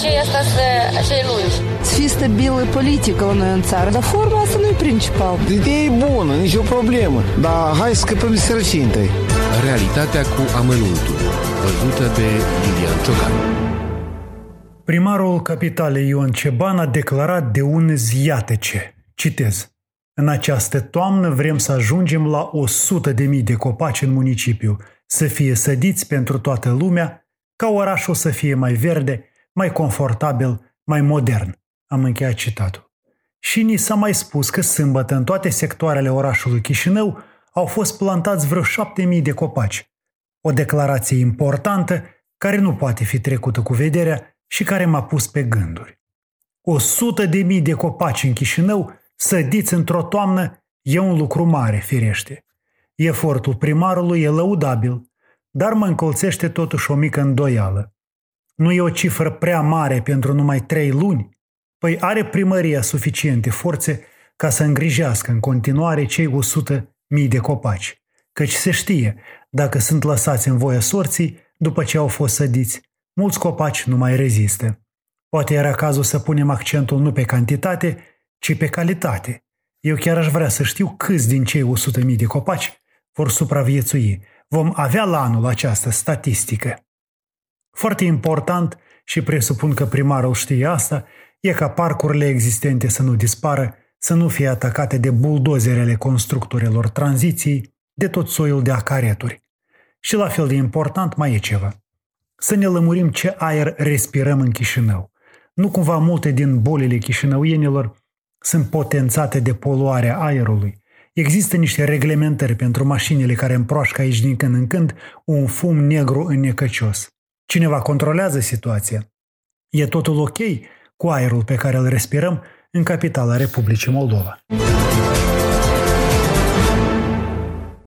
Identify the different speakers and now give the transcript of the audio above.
Speaker 1: și asta să cei lungi. Să fii stabilă politică la noi în țară, dar forma asta nu e principal.
Speaker 2: Ideea e bună, nicio problemă, dar hai să de sărăcie întâi.
Speaker 3: Realitatea cu amănuntul, văzută de Lilian Ciocan.
Speaker 4: Primarul capitalei Ion Ceban a declarat de un ziatece. Citez. În această toamnă vrem să ajungem la 100.000 de, mii de copaci în municipiu, să fie sădiți pentru toată lumea, ca orașul să fie mai verde mai confortabil, mai modern. Am încheiat citatul. Și ni s-a mai spus că sâmbătă în toate sectoarele orașului Chișinău au fost plantați vreo șapte mii de copaci. O declarație importantă care nu poate fi trecută cu vederea și care m-a pus pe gânduri. O sută de mii de copaci în Chișinău, sădiți într-o toamnă, e un lucru mare, firește. Efortul primarului e lăudabil, dar mă încolțește totuși o mică îndoială. Nu e o cifră prea mare pentru numai trei luni? Păi are primăria suficiente forțe ca să îngrijească în continuare cei 100 mii de copaci. Căci se știe, dacă sunt lăsați în voie sorții, după ce au fost sădiți, mulți copaci nu mai rezistă. Poate era cazul să punem accentul nu pe cantitate, ci pe calitate. Eu chiar aș vrea să știu câți din cei 100.000 de copaci vor supraviețui. Vom avea la anul această statistică. Foarte important, și presupun că primarul știe asta, e ca parcurile existente să nu dispară, să nu fie atacate de buldozerele constructorilor tranziției, de tot soiul de acareturi. Și la fel de important mai e ceva. Să ne lămurim ce aer respirăm în Chișinău. Nu cumva multe din bolile chișinăuienilor sunt potențate de poluarea aerului. Există niște reglementări pentru mașinile care împroașcă aici din când în când un fum negru înnecăcios. Cineva controlează situația. E totul ok cu aerul pe care îl respirăm în capitala Republicii Moldova.